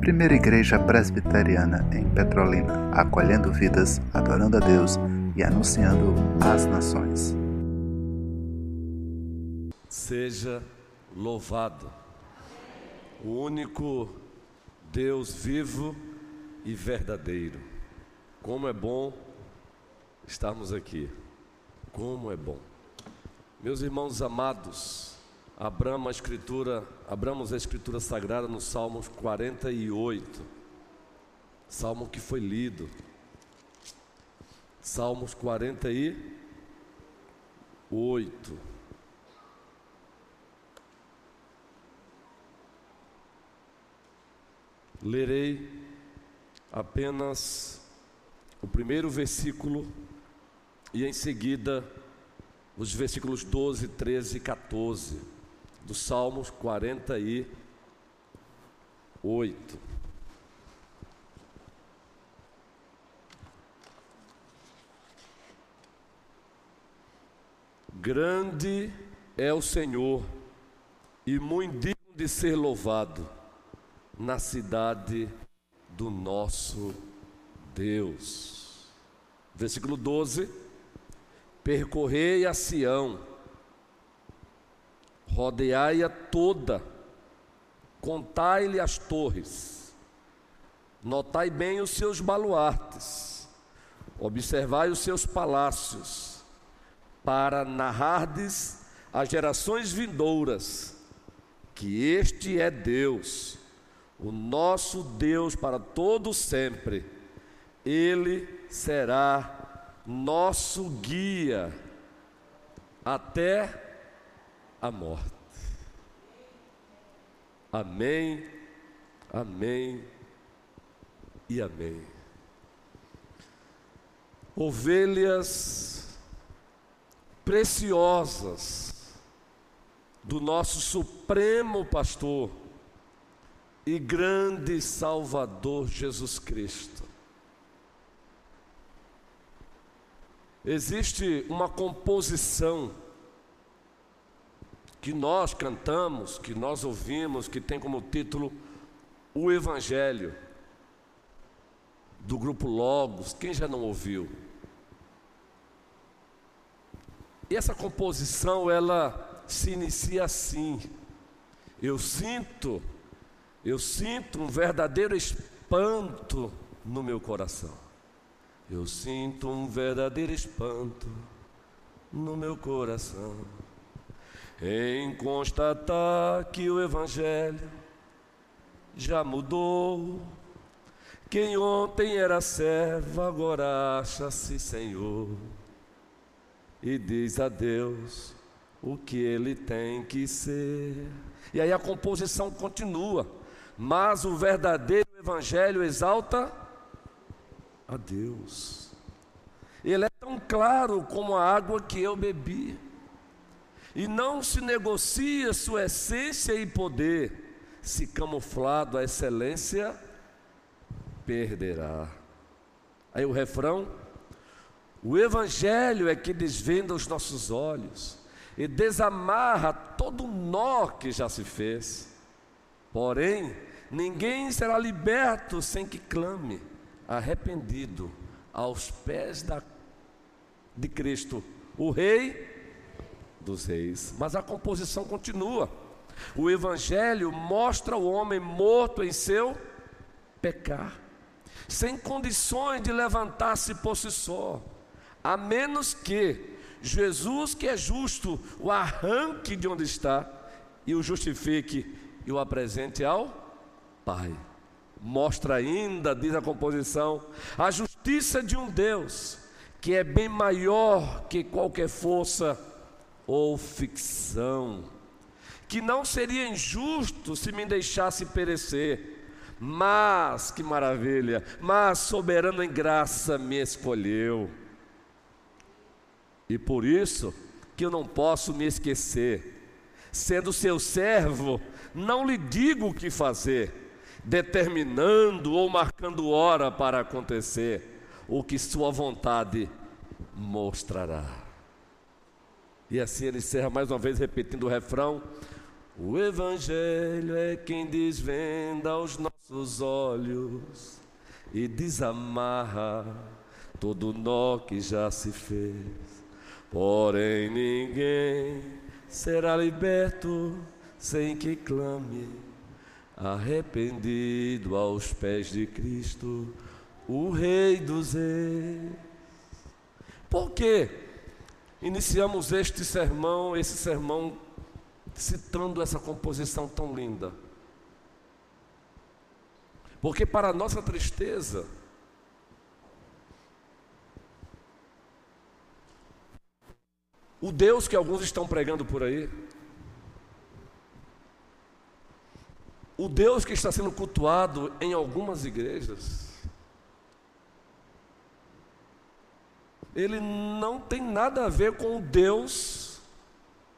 Primeira Igreja Presbiteriana em Petrolina, acolhendo vidas, adorando a Deus e anunciando às nações. Seja louvado, o único Deus vivo e verdadeiro. Como é bom estarmos aqui, como é bom. Meus irmãos amados, abramos a escritura, abramos a escritura sagrada no Salmos 48. Salmo que foi lido. Salmos 48. Lerei apenas o primeiro versículo e em seguida os versículos 12, 13 e 14 do Salmos 48. Grande é o Senhor e muito digno de ser louvado na cidade do nosso Deus. Versículo 12: Percorrei a Sião rodeai-a toda, contai-lhe as torres, notai bem os seus baluartes, observai os seus palácios, para narrardes às gerações vindouras que este é Deus, o nosso Deus para todo sempre. Ele será nosso guia até a morte. Amém, amém e amém. Ovelhas preciosas do nosso Supremo Pastor e grande Salvador Jesus Cristo. Existe uma composição que nós cantamos, que nós ouvimos, que tem como título O Evangelho, do grupo Logos. Quem já não ouviu? E essa composição, ela se inicia assim. Eu sinto, eu sinto um verdadeiro espanto no meu coração. Eu sinto um verdadeiro espanto no meu coração em constatar que o Evangelho já mudou. Quem ontem era servo, agora acha-se Senhor. E diz a Deus o que ele tem que ser. E aí a composição continua. Mas o verdadeiro Evangelho exalta a Deus. Ele é tão claro como a água que eu bebi e não se negocia sua essência e poder, se camuflado a excelência, perderá. Aí o refrão: o Evangelho é que desvenda os nossos olhos e desamarra todo o nó que já se fez. Porém, ninguém será liberto sem que clame, arrependido, aos pés da, de Cristo, o Rei dos reis. Mas a composição continua. O Evangelho mostra o homem morto em seu pecar, sem condições de levantar-se por si só, a menos que Jesus, que é justo, o arranque de onde está e o justifique e o apresente ao Pai. Mostra ainda, diz a composição, a justiça de um Deus que é bem maior que qualquer força ou ficção, que não seria injusto se me deixasse perecer, mas, que maravilha, mas soberano em graça me escolheu. E por isso que eu não posso me esquecer, sendo seu servo, não lhe digo o que fazer, determinando ou marcando hora para acontecer, o que sua vontade mostrará. E assim ele encerra mais uma vez repetindo o refrão: O Evangelho é quem desvenda os nossos olhos e desamarra todo nó que já se fez. Porém, ninguém será liberto sem que clame, arrependido aos pés de Cristo, o Rei dos Reis. Por que iniciamos este sermão, esse sermão, citando essa composição tão linda? Porque, para nossa tristeza, o Deus que alguns estão pregando por aí, o Deus que está sendo cultuado em algumas igrejas, ele não tem nada a ver com o Deus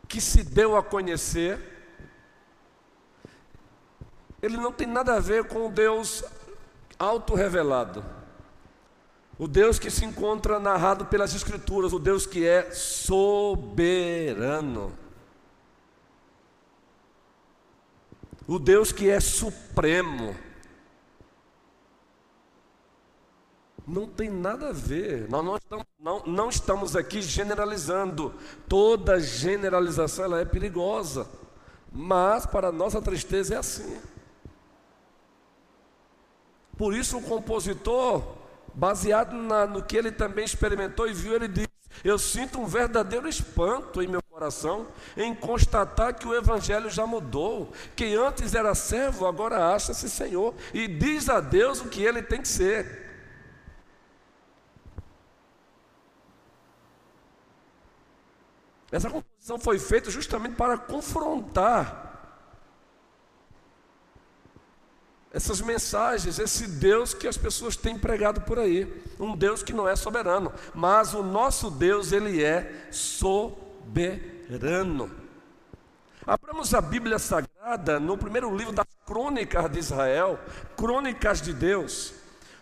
que se deu a conhecer, ele não tem nada a ver com o Deus autorrevelado, o Deus que se encontra narrado pelas Escrituras, o Deus que é soberano. o Deus que é supremo. Não tem nada a ver. Nós não estamos, não, não estamos aqui generalizando. Toda generalização ela é perigosa. Mas, para nossa tristeza, é assim. Por isso, o compositor, baseado na, no que ele também experimentou e viu, ele diz: Eu sinto um verdadeiro espanto em meu coração em constatar que o Evangelho já mudou. Quem antes era servo, agora acha-se Senhor e diz a Deus o que ele tem que ser. Essa composição foi feita justamente para confrontar essas mensagens, esse Deus que as pessoas têm pregado por aí, um Deus que não é soberano, mas o nosso Deus ele é soberano soberano. Abramos a Bíblia Sagrada no primeiro livro das Crônicas de Israel, Crônicas de Deus.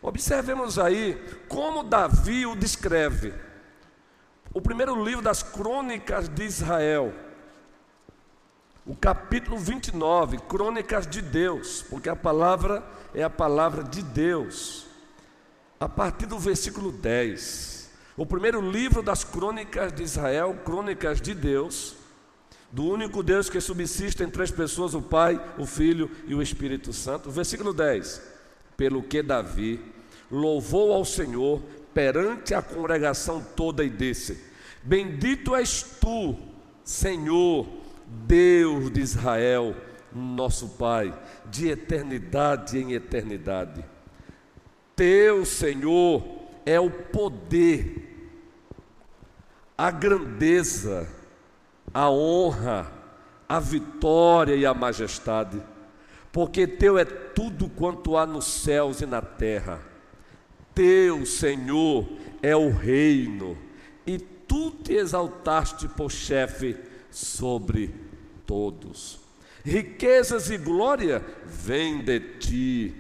Observemos aí como Davi o descreve. O primeiro livro das Crônicas de Israel, o capítulo 29, Crônicas de Deus, porque a palavra é a palavra de Deus. A partir do versículo 10. O primeiro livro das crônicas de Israel, crônicas de Deus, do único Deus que subsiste em três pessoas, o Pai, o Filho e o Espírito Santo. Versículo 10. Pelo que Davi louvou ao Senhor perante a congregação toda e disse: Bendito és tu, Senhor, Deus de Israel, nosso Pai, de eternidade em eternidade. Teu Senhor é o poder a grandeza, a honra, a vitória e a majestade, porque teu é tudo quanto há nos céus e na terra. Teu, Senhor, é o reino, e tu te exaltaste por chefe sobre todos. Riquezas e glória vêm de ti.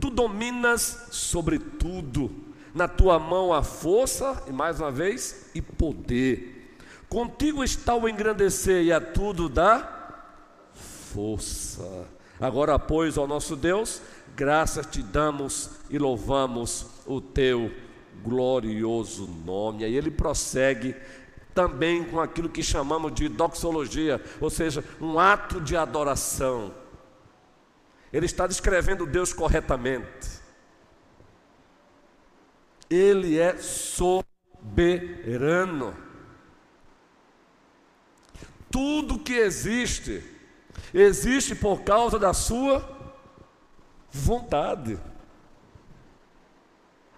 Tu dominas sobre tudo na tua mão a força, e mais uma vez, e poder. Contigo está o engrandecer e a tudo dá força. Agora, pois, ó nosso Deus, graças te damos e louvamos o teu glorioso nome. Aí ele prossegue também com aquilo que chamamos de doxologia, ou seja, um ato de adoração. Ele está descrevendo Deus corretamente. Ele é soberano. Tudo que existe, existe por causa da sua vontade.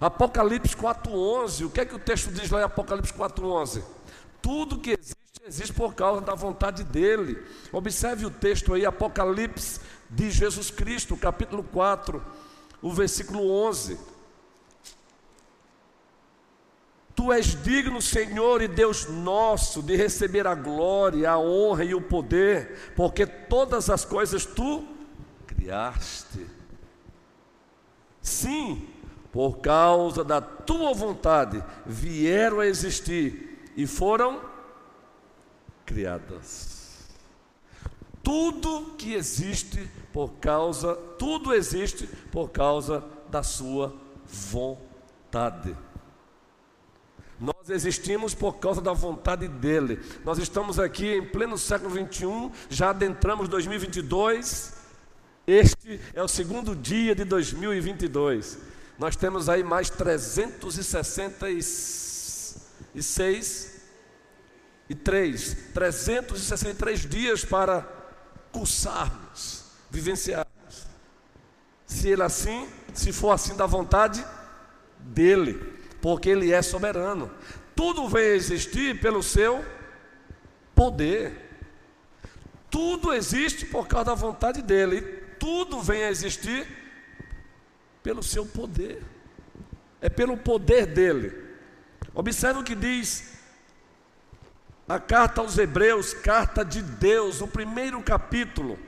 Apocalipse 4:11, o que é que o texto diz lá em Apocalipse 4:11? Tudo que existe existe por causa da vontade dele. Observe o texto aí, Apocalipse de Jesus Cristo, capítulo 4, o versículo 11. Tu és digno, Senhor e Deus nosso, de receber a glória, a honra e o poder, porque todas as coisas tu criaste. Sim, por causa da tua vontade vieram a existir e foram criadas. tudo que existe por causa, tudo existe por causa da sua vontade. Nós existimos por causa da vontade dele. Nós estamos aqui em pleno século 21, já adentramos 2022. Este é o segundo dia de 2022. Nós temos aí mais 366 e 3, 363 dias para cursarmos, vivenciarmos. Se ele assim, se for assim da vontade dele porque Ele é soberano. Tudo vem a existir pelo seu poder. Tudo existe por causa da vontade dele. Tudo vem a existir pelo seu poder. É pelo poder dele. Observe o que diz a carta aos Hebreus, carta de Deus, o primeiro capítulo,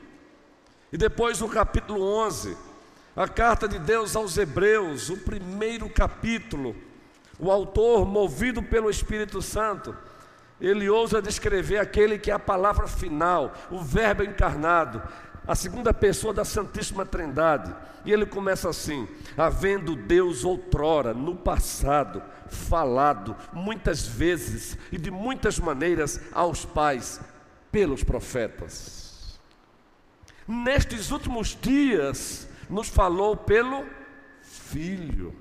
e depois o capítulo 11. A carta de Deus aos Hebreus, o primeiro capítulo o autor, movido pelo Espírito Santo, ele ousa descrever aquele que é a palavra final, o Verbo encarnado, a segunda pessoa da Santíssima Trindade. E ele começa assim: havendo Deus outrora, no passado, falado muitas vezes e de muitas maneiras aos pais pelos profetas. Nestes últimos dias, nos falou pelo Filho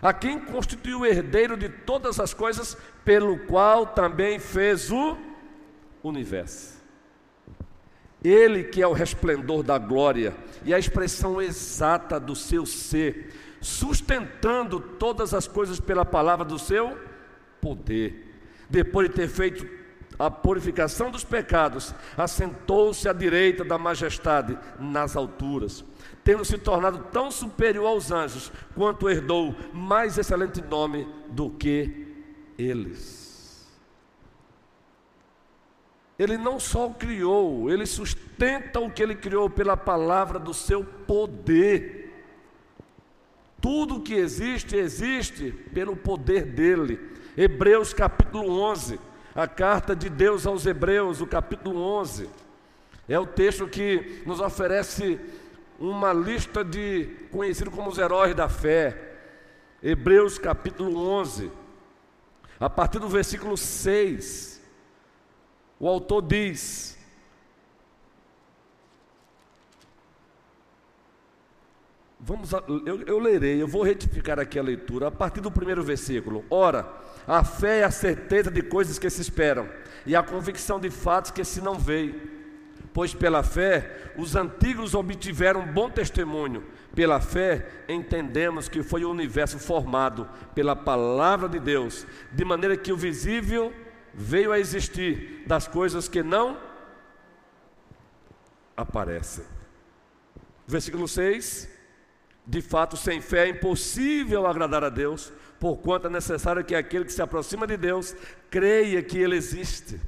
a quem constituiu o herdeiro de todas as coisas, pelo qual também fez o universo. Ele que é o resplendor da glória e a expressão exata do seu ser, sustentando todas as coisas pela palavra do seu poder. Depois de ter feito a purificação dos pecados, assentou-se à direita da majestade nas alturas tendo se tornado tão superior aos anjos, quanto herdou mais excelente nome do que eles. Ele não só o criou, ele sustenta o que ele criou pela palavra do seu poder. Tudo que existe, existe pelo poder dele. Hebreus capítulo 11, a carta de Deus aos Hebreus, o capítulo 11. É o texto que nos oferece uma lista de conhecidos como os heróis da fé. Hebreus capítulo 11, a partir do versículo 6, o autor diz: Vamos, a, eu, eu lerei, eu vou retificar aqui a leitura, a partir do primeiro versículo. Ora, a fé é a certeza de coisas que se esperam, e a convicção de fatos que se não veem pois pela fé os antigos obtiveram bom testemunho. Pela fé entendemos que foi o universo formado pela palavra de Deus, de maneira que o visível veio a existir das coisas que não aparecem. Versículo 6: De fato, sem fé é impossível agradar a Deus, porquanto é necessário que aquele que se aproxima de Deus creia que Ele existe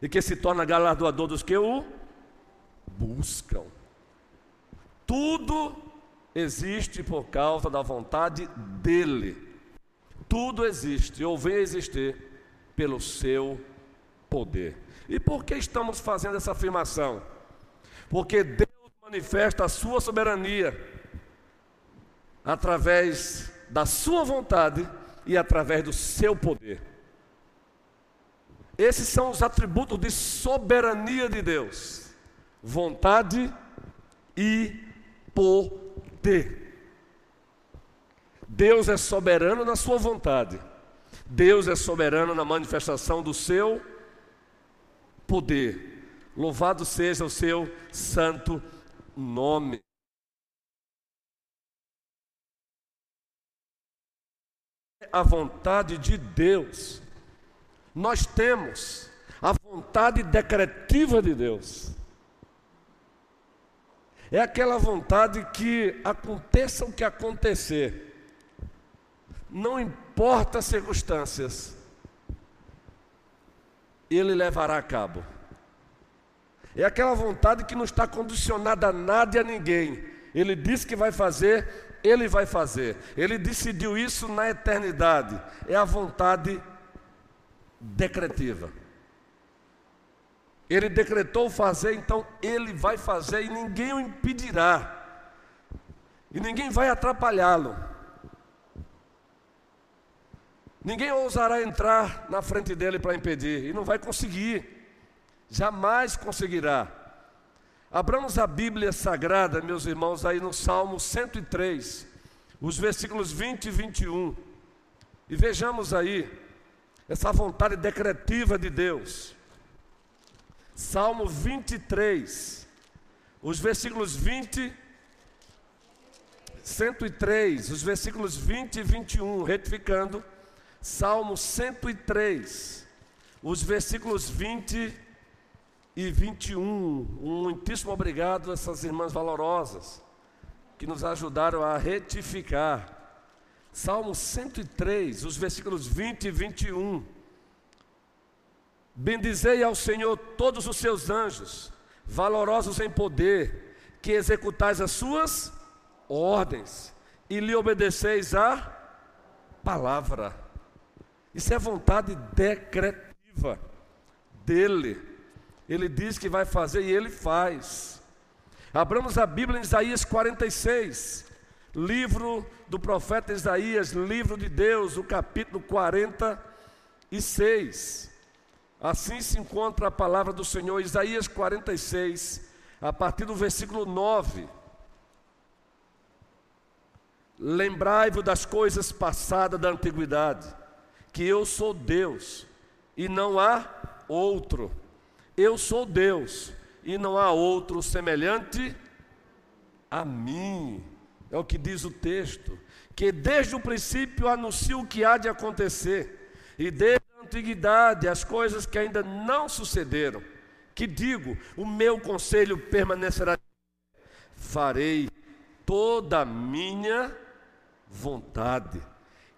e que se torna galardoador dos que o buscam. Tudo existe por causa da vontade dele. Tudo existe ou vem a existir pelo seu poder. E por que estamos fazendo essa afirmação? Porque Deus manifesta a sua soberania através da sua vontade e através do seu poder. Esses são os atributos de soberania de Deus: vontade e poder. Deus é soberano na sua vontade. Deus é soberano na manifestação do seu poder. Louvado seja o seu santo nome. A vontade de Deus nós temos a vontade decretiva de Deus. É aquela vontade que aconteça o que acontecer, não importa as circunstâncias, Ele levará a cabo. É aquela vontade que não está condicionada a nada e a ninguém. Ele disse que vai fazer, Ele vai fazer. Ele decidiu isso na eternidade. É a vontade decretiva. Ele decretou fazer, então ele vai fazer e ninguém o impedirá. E ninguém vai atrapalhá-lo. Ninguém ousará entrar na frente dele para impedir, e não vai conseguir, jamais conseguirá. Abramos a Bíblia Sagrada, meus irmãos, aí no Salmo 103, os versículos 20 e 21, e vejamos aí essa vontade decretiva de Deus. Salmo 23, os versículos 20, 103, os versículos 20 e 21, retificando. Salmo 103, os versículos 20 e 21. Um muitíssimo obrigado a essas irmãs valorosas que nos ajudaram a retificar. Salmo 103, os versículos 20 e 21. Bendizei ao Senhor todos os seus anjos, valorosos em poder, que executais as suas ordens e lhe obedeceis a palavra. Isso é vontade decretiva dele. Ele diz que vai fazer e ele faz. Abramos a Bíblia em Isaías 46, livro do profeta Isaías, livro de Deus, o capítulo 46. Assim se encontra a palavra do Senhor, Isaías 46, a partir do versículo 9. Lembrai-vos das coisas passadas da antiguidade que eu sou Deus e não há outro. Eu sou Deus e não há outro semelhante a mim. É o que diz o texto. Que desde o princípio anuncio o que há de acontecer, e desde a antiguidade as coisas que ainda não sucederam. Que digo: o meu conselho permanecerá. Farei toda a minha vontade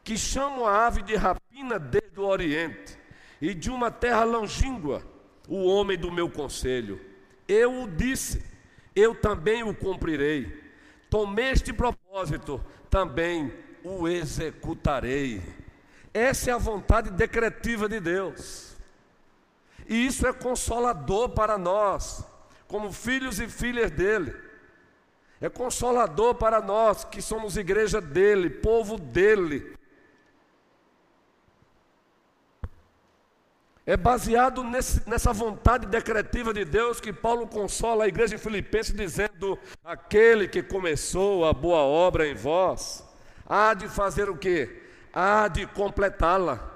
que chamo a ave de rapina desde o Oriente, e de uma terra longínqua, o homem do meu conselho. Eu o disse, eu também o cumprirei. Tomei este propósito, também o executarei. Essa é a vontade decretiva de Deus. E isso é consolador para nós, como filhos e filhas dele. É consolador para nós que somos igreja dele, povo dele. É baseado nesse, nessa vontade decretiva de Deus que Paulo consola a igreja de Filipenses dizendo: aquele que começou a boa obra em vós, há de fazer o que? Há de completá-la.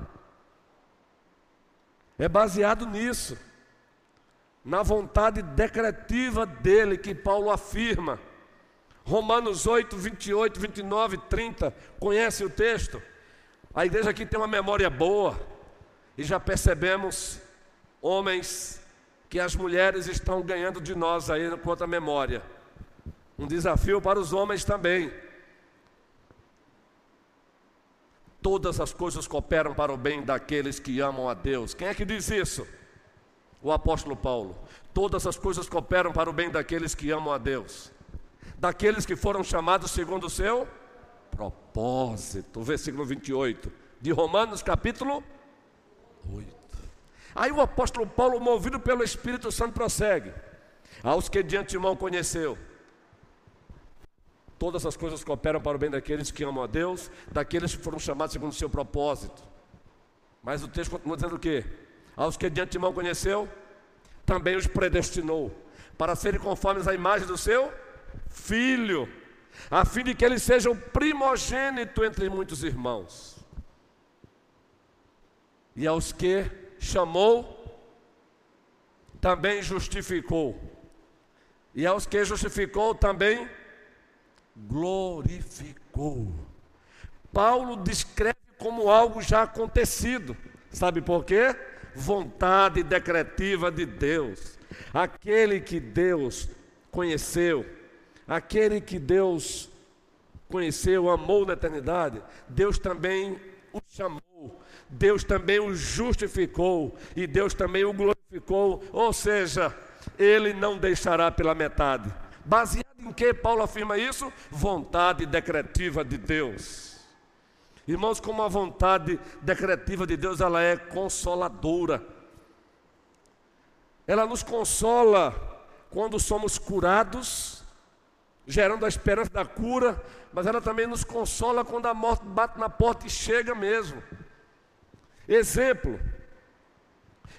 É baseado nisso, na vontade decretiva dele que Paulo afirma. Romanos 8, 28, 29, 30, conhece o texto? A igreja aqui tem uma memória boa. E já percebemos, homens, que as mulheres estão ganhando de nós aí com outra memória. Um desafio para os homens também. Todas as coisas cooperam para o bem daqueles que amam a Deus. Quem é que diz isso? O apóstolo Paulo. Todas as coisas cooperam para o bem daqueles que amam a Deus. Daqueles que foram chamados segundo o seu propósito. Versículo 28 de Romanos, capítulo 8. Aí o apóstolo Paulo, movido pelo Espírito Santo, prossegue. Aos que de antemão conheceu, todas as coisas cooperam para o bem daqueles que amam a Deus, daqueles que foram chamados segundo o seu propósito. Mas o texto continua dizendo o quê? Aos que de antemão conheceu, também os predestinou, para serem conformes à imagem do seu filho, a fim de que ele seja o primogênito entre muitos irmãos. E aos que chamou, também justificou. E aos que justificou, também glorificou. Paulo descreve como algo já acontecido. Sabe por quê? Vontade decretiva de Deus. Aquele que Deus conheceu, aquele que Deus conheceu, amou na eternidade, Deus também o chamou Deus também o justificou e Deus também o glorificou, ou seja, ele não deixará pela metade. Baseado em que Paulo afirma isso? Vontade decretiva de Deus. Irmãos, como a vontade decretiva de Deus, ela é consoladora. ela nos consola quando somos curados, gerando a esperança da cura, mas ela também nos consola quando a morte bate na porta e chega mesmo. Exemplo: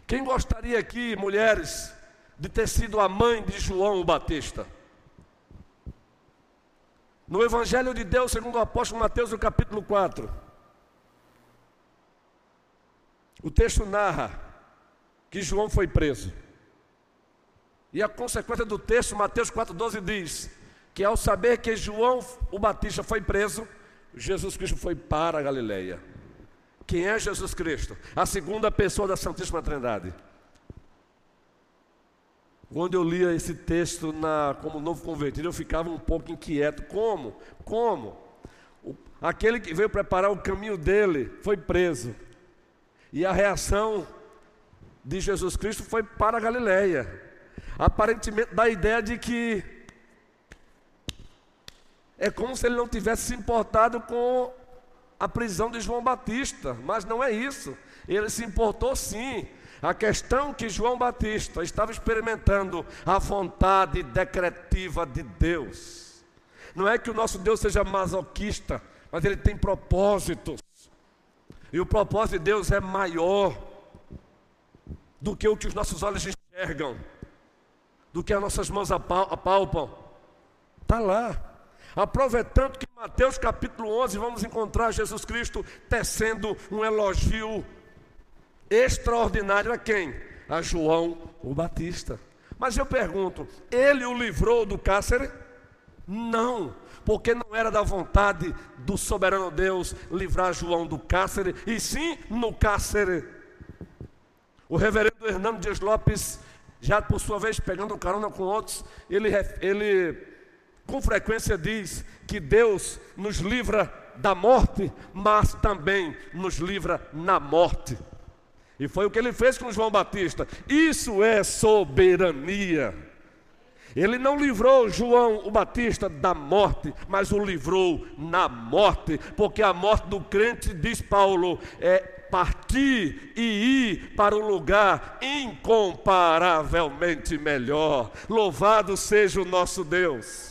quem gostaria aqui, mulheres, de ter sido a mãe de João o Batista? No Evangelho de Deus, segundo o apóstolo Mateus, no capítulo 4, o texto narra que João foi preso. E a consequência do texto, Mateus 4,12 diz que ao saber que João o Batista foi preso, Jesus Cristo foi para a Galileia. Quem é Jesus Cristo? A segunda pessoa da Santíssima Trindade. Quando eu lia esse texto na, como novo convertido, eu ficava um pouco inquieto. Como? Como? O, aquele que veio preparar o caminho dele foi preso. E a reação de Jesus Cristo foi para a Galileia. Aparentemente dá a ideia de que é como se ele não tivesse se importado com a prisão de João Batista, mas não é isso. Ele se importou sim a questão que João Batista estava experimentando a vontade decretiva de Deus. Não é que o nosso Deus seja masoquista, mas ele tem propósitos. E o propósito de Deus é maior do que o que os nossos olhos enxergam, do que as nossas mãos apalpam. Está lá. Aproveitando que em Mateus capítulo 11 vamos encontrar Jesus Cristo tecendo um elogio extraordinário a quem? A João o Batista. Mas eu pergunto, ele o livrou do cárcere? Não, porque não era da vontade do soberano Deus livrar João do cárcere, e sim no cárcere. O reverendo Hernando Dias Lopes, já por sua vez pegando carona com outros, ele, ele com frequência diz que Deus nos livra da morte, mas também nos livra na morte. E foi o que ele fez com João Batista. Isso é soberania. Ele não livrou João o Batista da morte, mas o livrou na morte, porque a morte do crente, diz Paulo, é partir e ir para um lugar incomparavelmente melhor. Louvado seja o nosso Deus.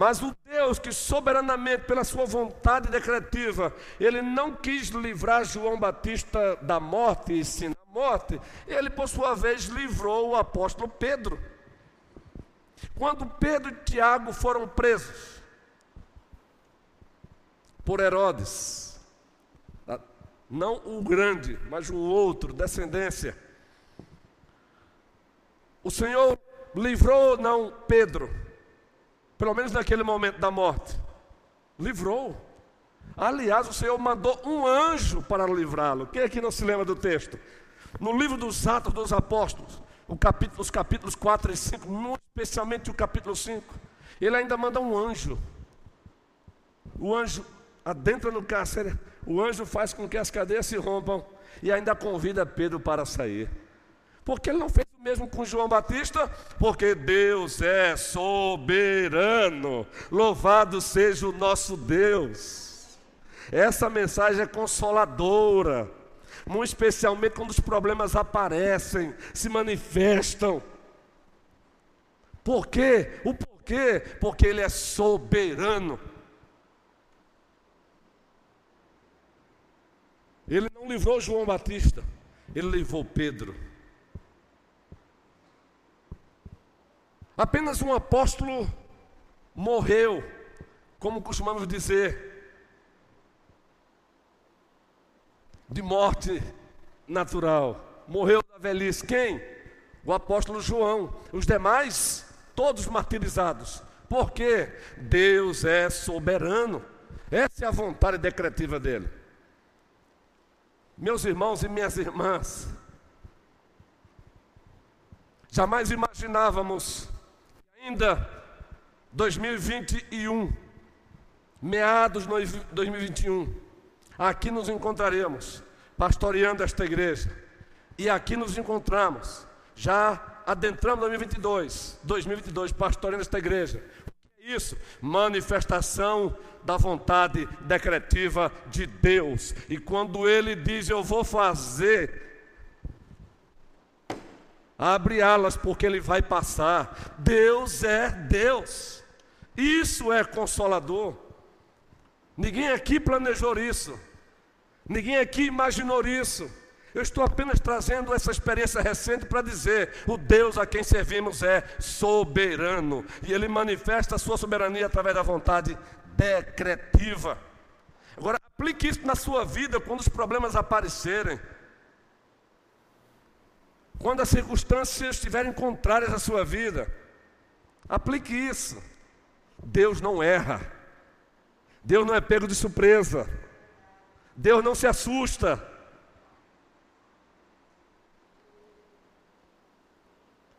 Mas o Deus que soberanamente, pela sua vontade decretiva, ele não quis livrar João Batista da morte e sim da morte, ele por sua vez livrou o apóstolo Pedro. Quando Pedro e Tiago foram presos por Herodes, não o grande, mas o outro, descendência, o Senhor livrou não Pedro, pelo menos naquele momento da morte. Livrou. Aliás, o Senhor mandou um anjo para livrá-lo. Quem aqui não se lembra do texto? No livro dos Atos dos Apóstolos, capítulo, os capítulos 4 e 5, especialmente o capítulo 5, ele ainda manda um anjo. O anjo adentra no cárcere, o anjo faz com que as cadeias se rompam e ainda convida Pedro para sair. Porque ele não fez mesmo com João Batista? Porque Deus é soberano. Louvado seja o nosso Deus. Essa mensagem é consoladora, muito especialmente quando os problemas aparecem, se manifestam. Por quê? O porquê? Porque Ele é soberano. Ele não livrou João Batista, ele livrou Pedro. Apenas um apóstolo morreu, como costumamos dizer, de morte natural. Morreu da velhice. Quem? O apóstolo João. Os demais, todos martirizados. Porque Deus é soberano. Essa é a vontade decretiva dele. Meus irmãos e minhas irmãs, jamais imaginávamos ainda 2021, meados de 2021, aqui nos encontraremos, pastoreando esta igreja. E aqui nos encontramos, já adentramos 2022, 2022, pastoreando esta igreja. É isso? Manifestação da vontade decretiva de Deus. E quando ele diz eu vou fazer, Abre alas, porque ele vai passar. Deus é Deus. Isso é consolador. Ninguém aqui planejou isso. Ninguém aqui imaginou isso. Eu estou apenas trazendo essa experiência recente para dizer: o Deus a quem servimos é soberano e ele manifesta a sua soberania através da vontade decretiva. Agora, aplique isso na sua vida quando os problemas aparecerem. Quando as circunstâncias estiverem contrárias à sua vida, aplique isso. Deus não erra. Deus não é pego de surpresa. Deus não se assusta.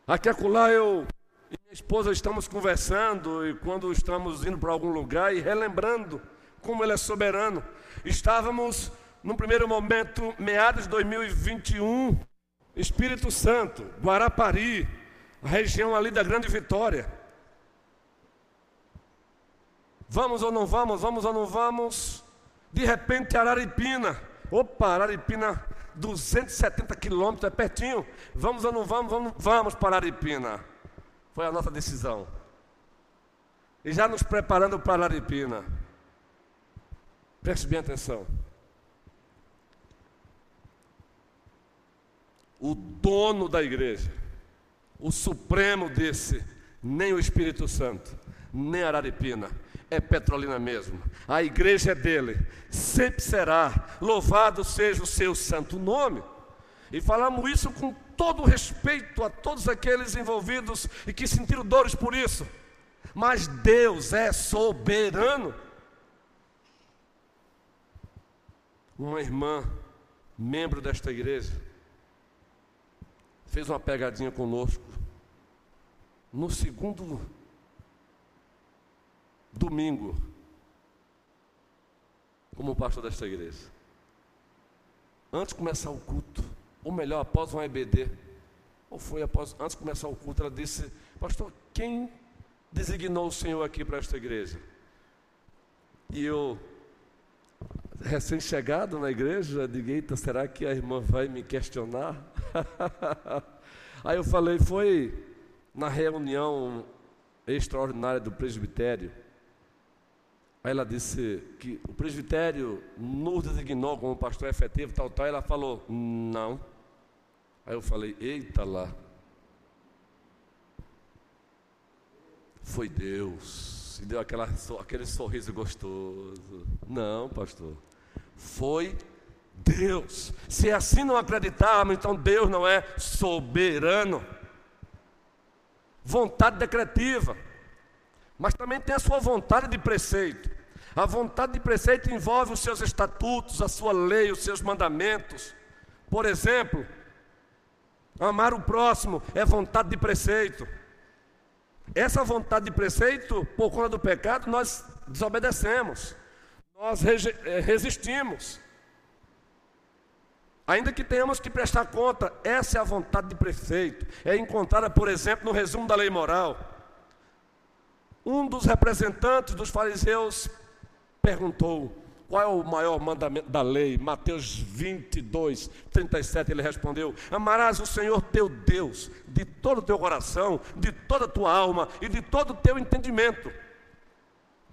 Aqui acolá eu e minha esposa estamos conversando e quando estamos indo para algum lugar e relembrando como Ele é soberano. Estávamos, no primeiro momento, meados de 2021, Espírito Santo, Guarapari, a região ali da Grande Vitória. Vamos ou não vamos? Vamos ou não vamos? De repente, Araripina. Opa, Araripina, 270 quilômetros, é pertinho. Vamos ou não vamos? Vamos, vamos para Araripina. Foi a nossa decisão. E já nos preparando para Araripina. Preste bem atenção. O dono da igreja, o supremo desse, nem o Espírito Santo, nem Araripina, é Petrolina mesmo. A igreja é dele, sempre será. Louvado seja o seu santo nome. E falamos isso com todo respeito a todos aqueles envolvidos e que sentiram dores por isso. Mas Deus é soberano. Uma irmã, membro desta igreja, fez uma pegadinha conosco. No segundo domingo, como pastor desta igreja, antes de começar o culto, ou melhor, após um EBD, ou foi após, antes de começar o culto, ela disse: Pastor, quem designou o Senhor aqui para esta igreja? E eu recém-chegado na igreja, digo, eita, será que a irmã vai me questionar? Aí eu falei, foi na reunião extraordinária do presbitério. Aí ela disse que o presbitério nos designou como pastor efetivo, tal, tal. Ela falou, não. Aí eu falei, eita lá. Foi Deus. E deu aquela, aquele sorriso gostoso. Não, pastor foi Deus. Se assim não acreditarmos, então Deus não é soberano. Vontade decretiva, mas também tem a sua vontade de preceito. A vontade de preceito envolve os seus estatutos, a sua lei, os seus mandamentos. Por exemplo, amar o próximo é vontade de preceito. Essa vontade de preceito, por conta do pecado, nós desobedecemos nós eh, resistimos. Ainda que tenhamos que prestar conta, essa é a vontade de prefeito. É encontrada, por exemplo, no resumo da lei moral. Um dos representantes dos fariseus perguntou: qual é o maior mandamento da lei? Mateus 22, 37. Ele respondeu: Amarás o Senhor teu Deus de todo o teu coração, de toda a tua alma e de todo o teu entendimento.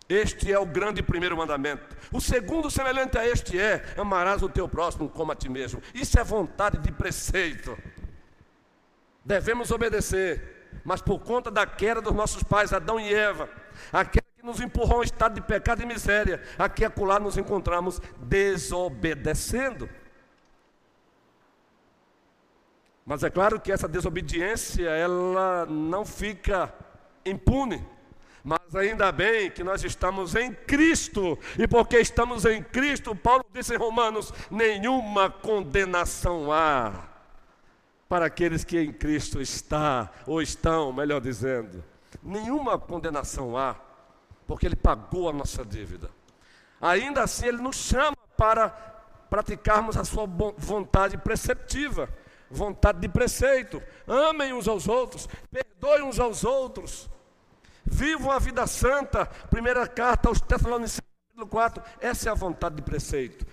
Este é o grande primeiro mandamento. O segundo, semelhante a este, é: amarás o teu próximo como a ti mesmo. Isso é vontade de preceito. Devemos obedecer, mas por conta da queda dos nossos pais, Adão e Eva, a que nos empurrou a um estado de pecado e miséria, aqui e acolá nos encontramos desobedecendo. Mas é claro que essa desobediência, ela não fica impune. Mas ainda bem que nós estamos em Cristo, e porque estamos em Cristo, Paulo disse em Romanos: nenhuma condenação há para aqueles que em Cristo está, ou estão, melhor dizendo. Nenhuma condenação há, porque Ele pagou a nossa dívida. Ainda assim, Ele nos chama para praticarmos a Sua vontade preceptiva, vontade de preceito. Amem uns aos outros, perdoem uns aos outros Vivam a vida santa. Primeira carta aos Tessalonicenses, capítulo 4. Essa é a vontade de preceito.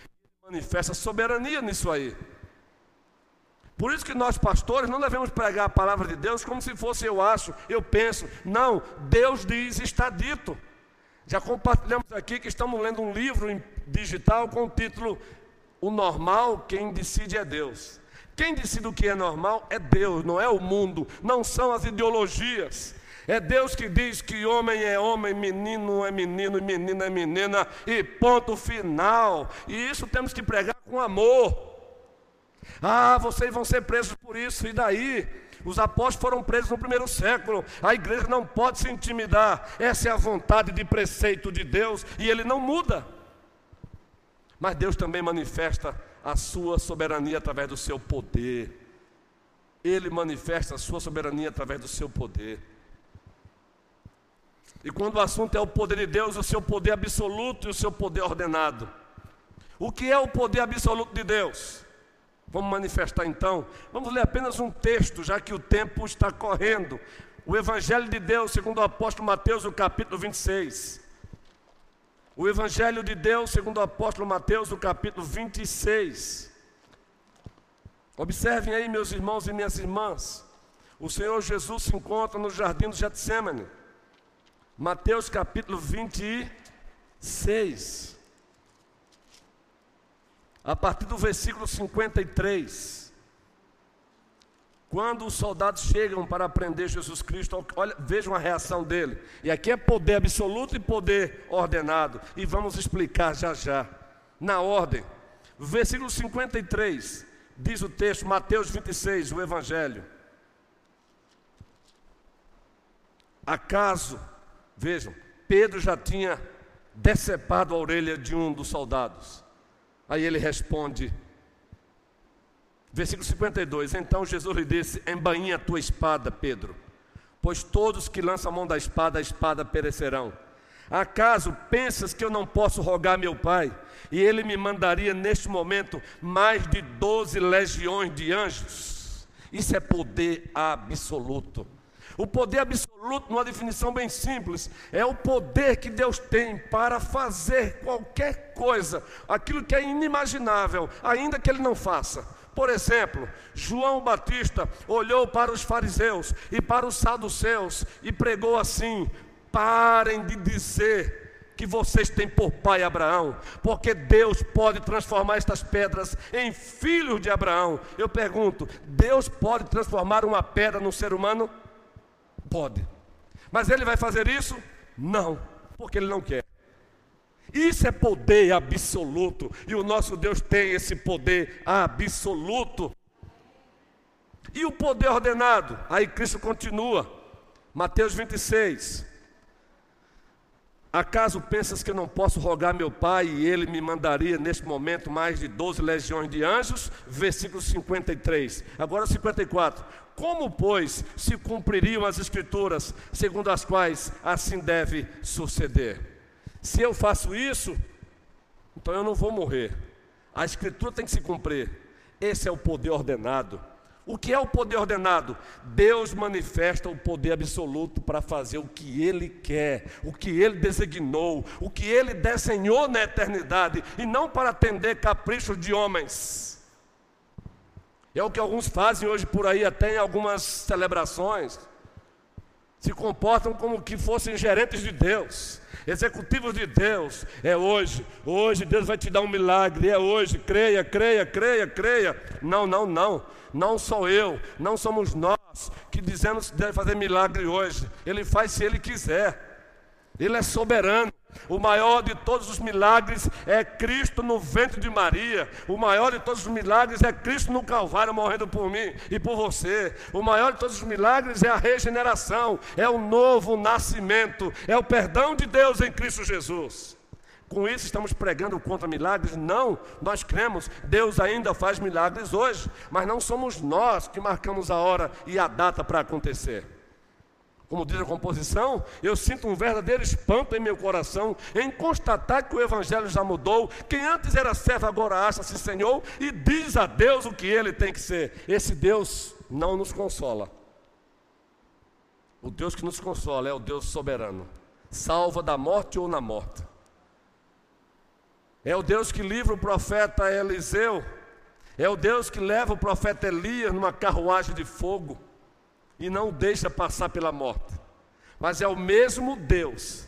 Manifesta soberania nisso aí. Por isso que nós, pastores, não devemos pregar a palavra de Deus como se fosse eu acho, eu penso. Não, Deus diz, está dito. Já compartilhamos aqui que estamos lendo um livro digital com o título O Normal, quem decide é Deus. Quem decide o que é normal é Deus, não é o mundo, não são as ideologias. É Deus que diz que homem é homem, menino é menino menina é menina, e ponto final. E isso temos que pregar com amor. Ah, vocês vão ser presos por isso, e daí? Os apóstolos foram presos no primeiro século. A igreja não pode se intimidar. Essa é a vontade de preceito de Deus e ele não muda. Mas Deus também manifesta a sua soberania através do seu poder. Ele manifesta a sua soberania através do seu poder. E quando o assunto é o poder de Deus, o seu poder absoluto e o seu poder ordenado. O que é o poder absoluto de Deus? Vamos manifestar então. Vamos ler apenas um texto, já que o tempo está correndo. O Evangelho de Deus, segundo o apóstolo Mateus, o capítulo 26. O Evangelho de Deus, segundo o apóstolo Mateus, o capítulo 26. Observem aí, meus irmãos e minhas irmãs. O Senhor Jesus se encontra no jardim do Getsemane. Mateus capítulo 26 a partir do versículo 53. Quando os soldados chegam para prender Jesus Cristo, olha, vejam a reação dele. E aqui é poder absoluto e poder ordenado. E vamos explicar já já, na ordem. Versículo 53, diz o texto, Mateus 26, o Evangelho. Acaso, vejam, Pedro já tinha decepado a orelha de um dos soldados. Aí ele responde, versículo 52: Então Jesus lhe disse: Embainha a tua espada, Pedro, pois todos que lançam a mão da espada, a espada perecerão. Acaso pensas que eu não posso rogar meu pai, e ele me mandaria neste momento mais de doze legiões de anjos? Isso é poder absoluto. O poder absoluto, numa definição bem simples, é o poder que Deus tem para fazer qualquer coisa, aquilo que é inimaginável, ainda que Ele não faça. Por exemplo, João Batista olhou para os fariseus e para os saduceus e pregou assim: parem de dizer que vocês têm por pai Abraão, porque Deus pode transformar estas pedras em filhos de Abraão. Eu pergunto: Deus pode transformar uma pedra num ser humano? Pode. Mas ele vai fazer isso? Não, porque ele não quer. Isso é poder absoluto, e o nosso Deus tem esse poder absoluto. E o poder ordenado? Aí Cristo continua, Mateus 26. Acaso pensas que não posso rogar meu Pai e ele me mandaria neste momento mais de 12 legiões de anjos? Versículo 53. Agora 54. Como, pois, se cumpririam as Escrituras, segundo as quais assim deve suceder? Se eu faço isso, então eu não vou morrer. A Escritura tem que se cumprir. Esse é o poder ordenado. O que é o poder ordenado? Deus manifesta o poder absoluto para fazer o que Ele quer, o que Ele designou, o que Ele desenhou na eternidade, e não para atender caprichos de homens. É o que alguns fazem hoje por aí, até em algumas celebrações. Se comportam como que fossem gerentes de Deus, executivos de Deus. É hoje, hoje Deus vai te dar um milagre, é hoje, creia, creia, creia, creia. Não, não, não, não sou eu, não somos nós que dizemos que deve fazer milagre hoje. Ele faz se ele quiser, ele é soberano. O maior de todos os milagres é Cristo no ventre de Maria. O maior de todos os milagres é Cristo no Calvário morrendo por mim e por você. O maior de todos os milagres é a regeneração, é o novo nascimento, é o perdão de Deus em Cristo Jesus. Com isso estamos pregando contra milagres? Não, nós cremos, Deus ainda faz milagres hoje, mas não somos nós que marcamos a hora e a data para acontecer. Como diz a composição, eu sinto um verdadeiro espanto em meu coração em constatar que o Evangelho já mudou. Quem antes era servo agora acha-se Senhor e diz a Deus o que ele tem que ser. Esse Deus não nos consola. O Deus que nos consola é o Deus soberano, salva da morte ou na morte. É o Deus que livra o profeta Eliseu É o Deus que leva o profeta Elias numa carruagem de fogo e não o deixa passar pela morte. Mas é o mesmo Deus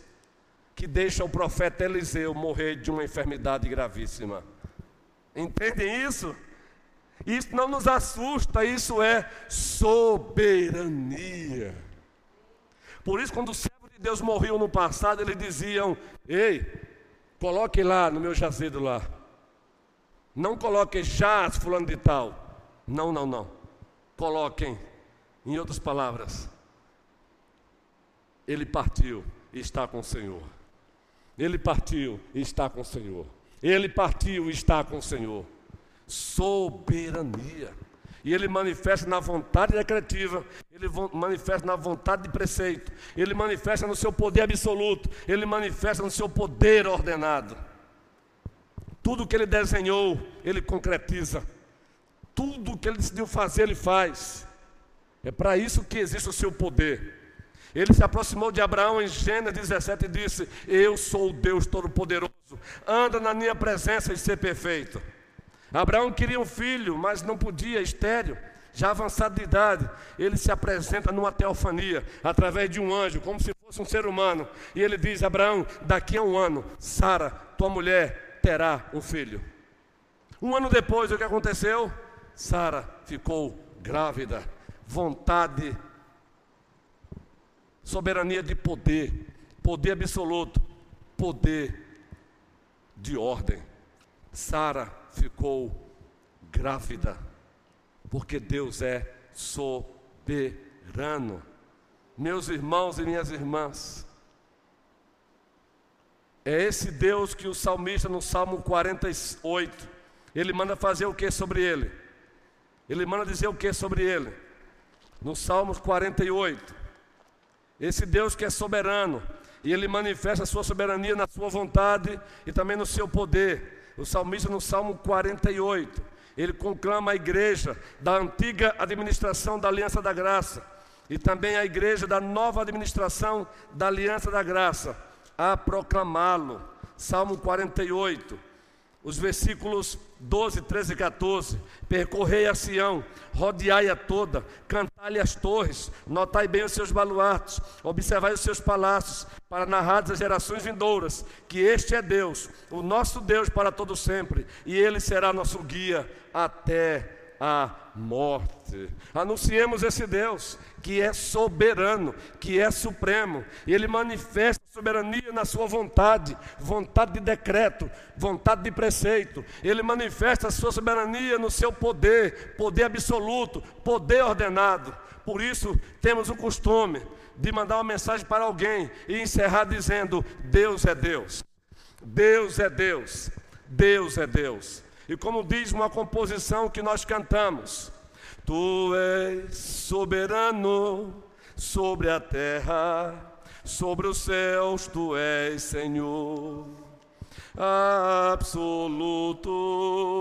que deixa o profeta Eliseu morrer de uma enfermidade gravíssima. Entendem isso? Isso não nos assusta, isso é soberania. Por isso, quando os servos de Deus morriam no passado, eles diziam: Ei, coloque lá no meu jazido lá. Não coloquem jaz fulano de tal. Não, não, não. Coloquem, em outras palavras, ele partiu e está com o Senhor. Ele partiu e está com o Senhor. Ele partiu e está com o Senhor. Soberania. E ele manifesta na vontade decretiva, ele manifesta na vontade de preceito, ele manifesta no seu poder absoluto, ele manifesta no seu poder ordenado. Tudo que ele desenhou, ele concretiza. Tudo que ele decidiu fazer, ele faz. É para isso que existe o seu poder. Ele se aproximou de Abraão em Gênesis 17 e disse: Eu sou o Deus Todo-Poderoso, anda na minha presença e ser perfeito. Abraão queria um filho, mas não podia, estéreo, já avançado de idade. Ele se apresenta numa teofania, através de um anjo, como se fosse um ser humano. E ele diz: Abraão, daqui a um ano, Sara, tua mulher, terá um filho. Um ano depois, o que aconteceu? Sara ficou grávida. Vontade, soberania de poder, poder absoluto, poder de ordem. Sara ficou grávida, porque Deus é soberano. Meus irmãos e minhas irmãs, é esse Deus que o salmista no Salmo 48, ele manda fazer o que sobre ele? Ele manda dizer o que sobre ele? No Salmo 48. Esse Deus que é soberano, e ele manifesta a sua soberania na sua vontade e também no seu poder. O salmista no Salmo 48, ele conclama a igreja da antiga administração da Aliança da Graça e também a igreja da nova administração da Aliança da Graça a proclamá-lo. Salmo 48, os versículos 12, 13 e 14. Percorrei a Sião, rodeai-a toda, cantai-lhe as torres, notai bem os seus baluartes, observai os seus palácios, para narrar às gerações vindouras que este é Deus, o nosso Deus para todo sempre, e ele será nosso guia até a morte. Anunciemos esse Deus que é soberano, que é supremo, e ele manifesta soberania na sua vontade, vontade de decreto, vontade de preceito. Ele manifesta a sua soberania no seu poder, poder absoluto, poder ordenado. Por isso, temos o costume de mandar uma mensagem para alguém e encerrar dizendo: Deus é Deus. Deus é Deus. Deus é Deus. E como diz uma composição que nós cantamos, Tu és soberano sobre a terra, sobre os céus, Tu és Senhor absoluto.